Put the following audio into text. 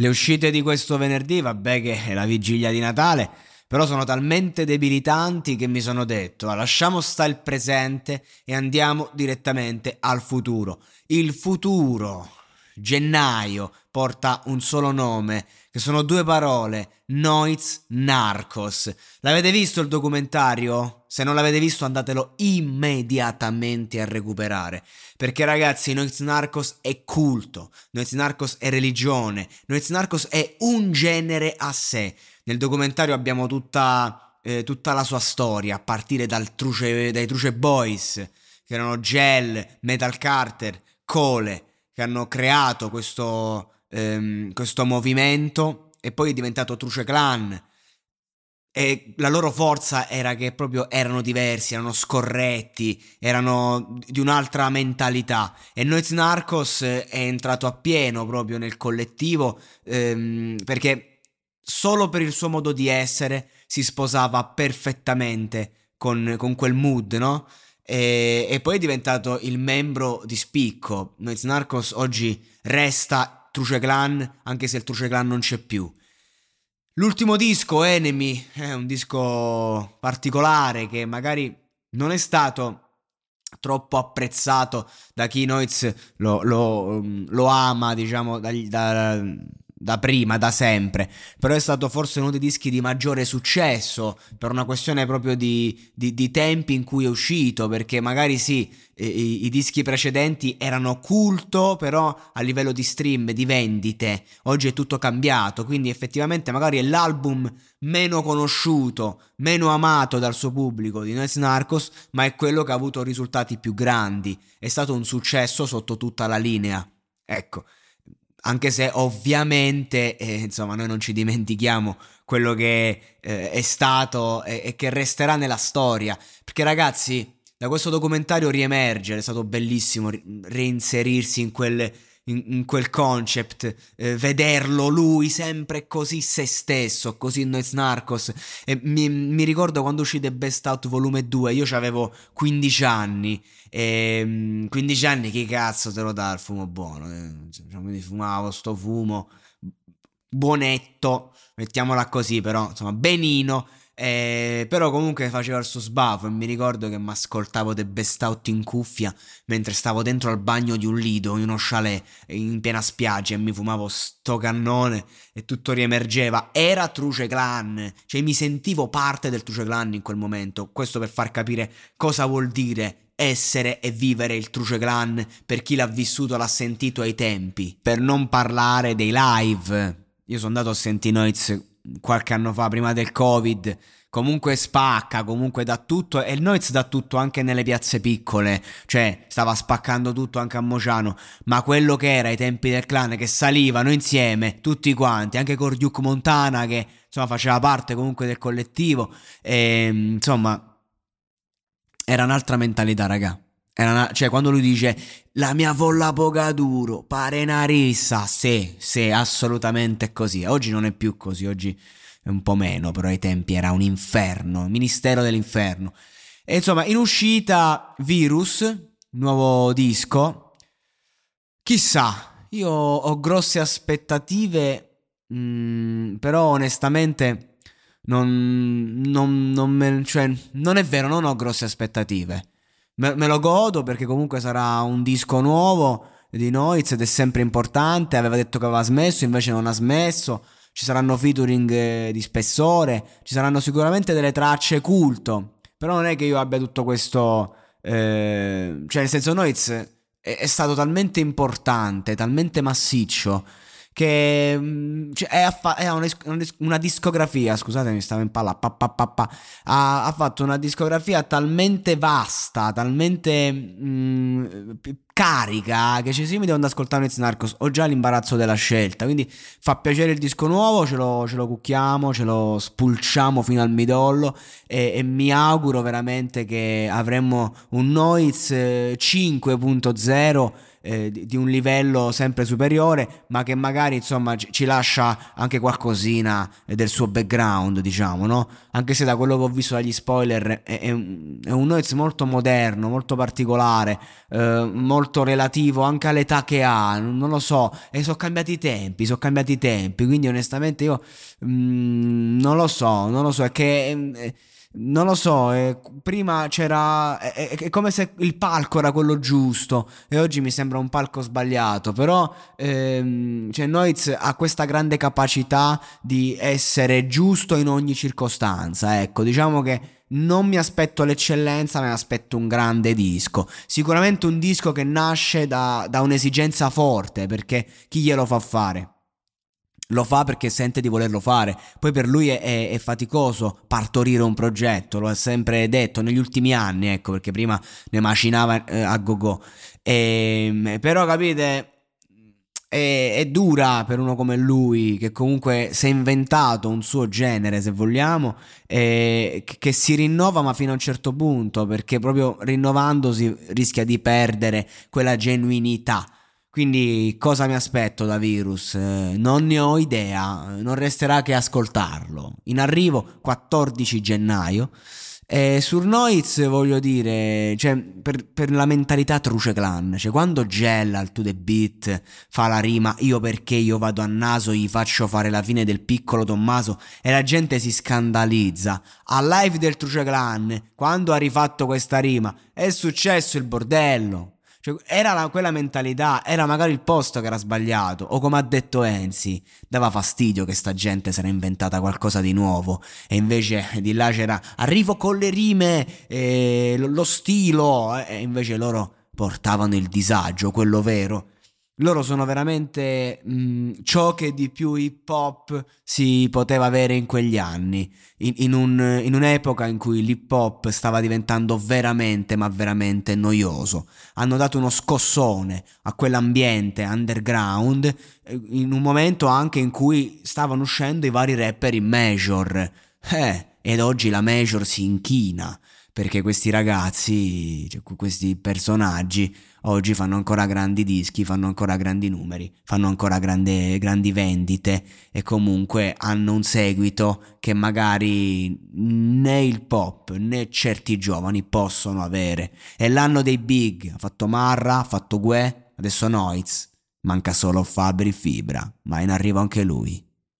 Le uscite di questo venerdì, vabbè che è la vigilia di Natale, però sono talmente debilitanti che mi sono detto, ah, lasciamo stare il presente e andiamo direttamente al futuro. Il futuro, gennaio, porta un solo nome, che sono due parole, Noiz Narcos. L'avete visto il documentario? Se non l'avete visto andatelo immediatamente a recuperare, perché ragazzi Noiz Narcos è culto, Noiz Narcos è religione, Noiz Narcos è un genere a sé. Nel documentario abbiamo tutta, eh, tutta la sua storia, a partire truce, dai Truce Boys, che erano Gel, Metal Carter, Cole, che hanno creato questo, ehm, questo movimento e poi è diventato Truce Clan. E la loro forza era che proprio erano diversi, erano scorretti, erano di un'altra mentalità. E Noiz Narcos è entrato appieno proprio nel collettivo ehm, perché solo per il suo modo di essere si sposava perfettamente con, con quel mood, no? E, e, poi è diventato il membro di spicco. Noiz Narcos oggi resta Truce Clan, anche se il Truce Clan non c'è più. L'ultimo disco, Enemy, è un disco particolare che magari non è stato troppo apprezzato da chi Noiz lo, lo, lo ama, diciamo, da, da, da prima, da sempre, però è stato forse uno dei dischi di maggiore successo per una questione proprio di, di, di tempi in cui è uscito, perché magari sì, i, i, dischi precedenti erano culto, però a livello di stream, di vendite, oggi è tutto cambiato, quindi effettivamente magari è l'album meno conosciuto, meno amato dal suo pubblico di Noise Narcos, ma è quello che ha avuto risultati più grandi, è stato un successo sotto tutta la linea. Ecco, anche se ovviamente eh, insomma noi non ci dimentichiamo quello che eh, è stato e, e, che resterà nella storia. Perché ragazzi da questo documentario riemerge è stato bellissimo reinserirsi in quel, in, in quel concept eh, vederlo lui sempre così se stesso così noi Narcos mi, mi ricordo quando uscì The Best Out volume 2 io avevo 15 anni e 15 ehm, anni chi cazzo te lo dà il fumo buono? Eh, cioè, quindi fumavo sto fumo buonetto, mettiamola così però, insomma, benino. Eh, però comunque faceva il suo sbafo e mi ricordo che mi ascoltavo The Best Out in cuffia mentre stavo dentro al bagno di un lido in uno chalet in piena spiaggia e mi fumavo sto cannone e tutto riemergeva. Era Truce Clan, cioè mi sentivo parte del Truce Clan in quel momento. Questo per far capire cosa vuol dire essere e vivere il Truce Clan per chi l'ha vissuto, l'ha sentito ai tempi. Per non parlare dei live. Io sono andato a sentire Noiz qualche anno fa, prima del Covid. Comunque spacca, comunque dà tutto e il Noiz dà tutto anche nelle piazze piccole, cioè stava spaccando tutto anche a Mociano, ma quello che era ai tempi del clan che salivano insieme tutti quanti, anche con Duke Montana che insomma faceva parte comunque del collettivo e insomma era un'altra mentalità, raga. Una, cioè, quando lui dice la mia folla poca duro, pare una rissa, sì, sì, assolutamente così. Oggi non è più così, oggi è un po' meno, però ai tempi era un inferno, ministero dell'inferno. E insomma, in uscita Virus, nuovo disco. Chissà, io ho grosse aspettative, mh, mm, però onestamente non, non, non, me, cioè, non è vero, non ho grosse aspettative. Me, me, lo godo perché comunque sarà un disco nuovo di Noiz ed è sempre importante. Aveva detto che aveva smesso, invece non ha smesso. Ci saranno featuring eh, di spessore, ci saranno sicuramente delle tracce culto. Però non è che io abbia tutto questo. Eh, cioè, nel senso, Noiz è, è stato talmente importante, talmente massiccio che mm, cioè, è, affa- è una, una, discografia, scusate mi stavo in palla, pa, pa, pa, ha, ha, fatto una discografia talmente vasta, talmente mh, mm, carica che ci si mi devo andare ad ascoltare Noiz Narcos, ho già l'imbarazzo della scelta, quindi fa piacere il disco nuovo, ce lo, ce lo cucchiamo, ce lo spulciamo fino al midollo e, e mi auguro veramente che avremo un Noiz 5.0 eh, eh, di, di, un livello sempre superiore, ma che magari insomma ci, ci lascia anche qualcosina del suo background, diciamo, no? Anche se da quello che ho visto dagli spoiler è, è, un, è Noiz molto moderno, molto particolare, eh, molto relativo anche all'età che ha, non lo so, e sono cambiati i tempi, sono cambiati i tempi, quindi onestamente io mh, mm, non lo so, non lo so, è che... Eh, non lo so, eh, prima c'era. È, è, come se il palco era quello giusto e oggi mi sembra un palco sbagliato. Però ehm, cioè Noiz ha questa grande capacità di essere giusto in ogni circostanza. Ecco, diciamo che non mi aspetto l'eccellenza, mi aspetto un grande disco. Sicuramente un disco che nasce da, da un'esigenza forte, perché chi glielo fa fare? Lo fa perché sente di volerlo fare. Poi per lui è, è, è, faticoso partorire un progetto, lo ha sempre detto negli ultimi anni, ecco, perché prima ne macinava eh, a go-go. E, ehm, però capite, è, è, dura per uno come lui, che comunque si è inventato un suo genere, se vogliamo, e che si rinnova ma fino a un certo punto, perché proprio rinnovandosi rischia di perdere quella genuinità quindi cosa mi aspetto da Virus? Eh, non ne ho idea, non resterà che ascoltarlo. In arrivo 14 gennaio. E sur Noiz voglio dire, cioè, per, per, la mentalità Truce Clan, cioè quando Gel al to the beat fa la rima io perché io vado a naso, gli faccio fare la fine del piccolo Tommaso e la gente si scandalizza. A live del Truce Clan, quando ha rifatto questa rima, è successo il bordello. Cioè, era la, quella mentalità, era magari il posto che era sbagliato, o come ha detto Enzi, dava fastidio che sta gente si era inventata qualcosa di nuovo, e invece di là c'era arrivo con le rime, eh, lo stilo, e invece loro portavano il disagio, quello vero. Loro sono veramente mh, mm, ciò che di più hip hop si poteva avere in quegli anni, in, in, un, in, un'epoca in cui l'hip hop stava diventando veramente, ma veramente noioso. Hanno dato uno scossone a quell'ambiente underground, eh, in un momento anche in cui stavano uscendo i vari rapper in major. Eh, ed oggi la major si inchina perché questi ragazzi, cioè, questi personaggi oggi fanno ancora grandi dischi, fanno ancora grandi numeri, fanno ancora grande, grandi vendite e comunque hanno un seguito che magari né il pop né certi giovani possono avere. È l'anno dei big, ha fatto Marra, ha fatto Gue, adesso Noiz, manca solo Fabri Fibra, ma in arrivo anche lui.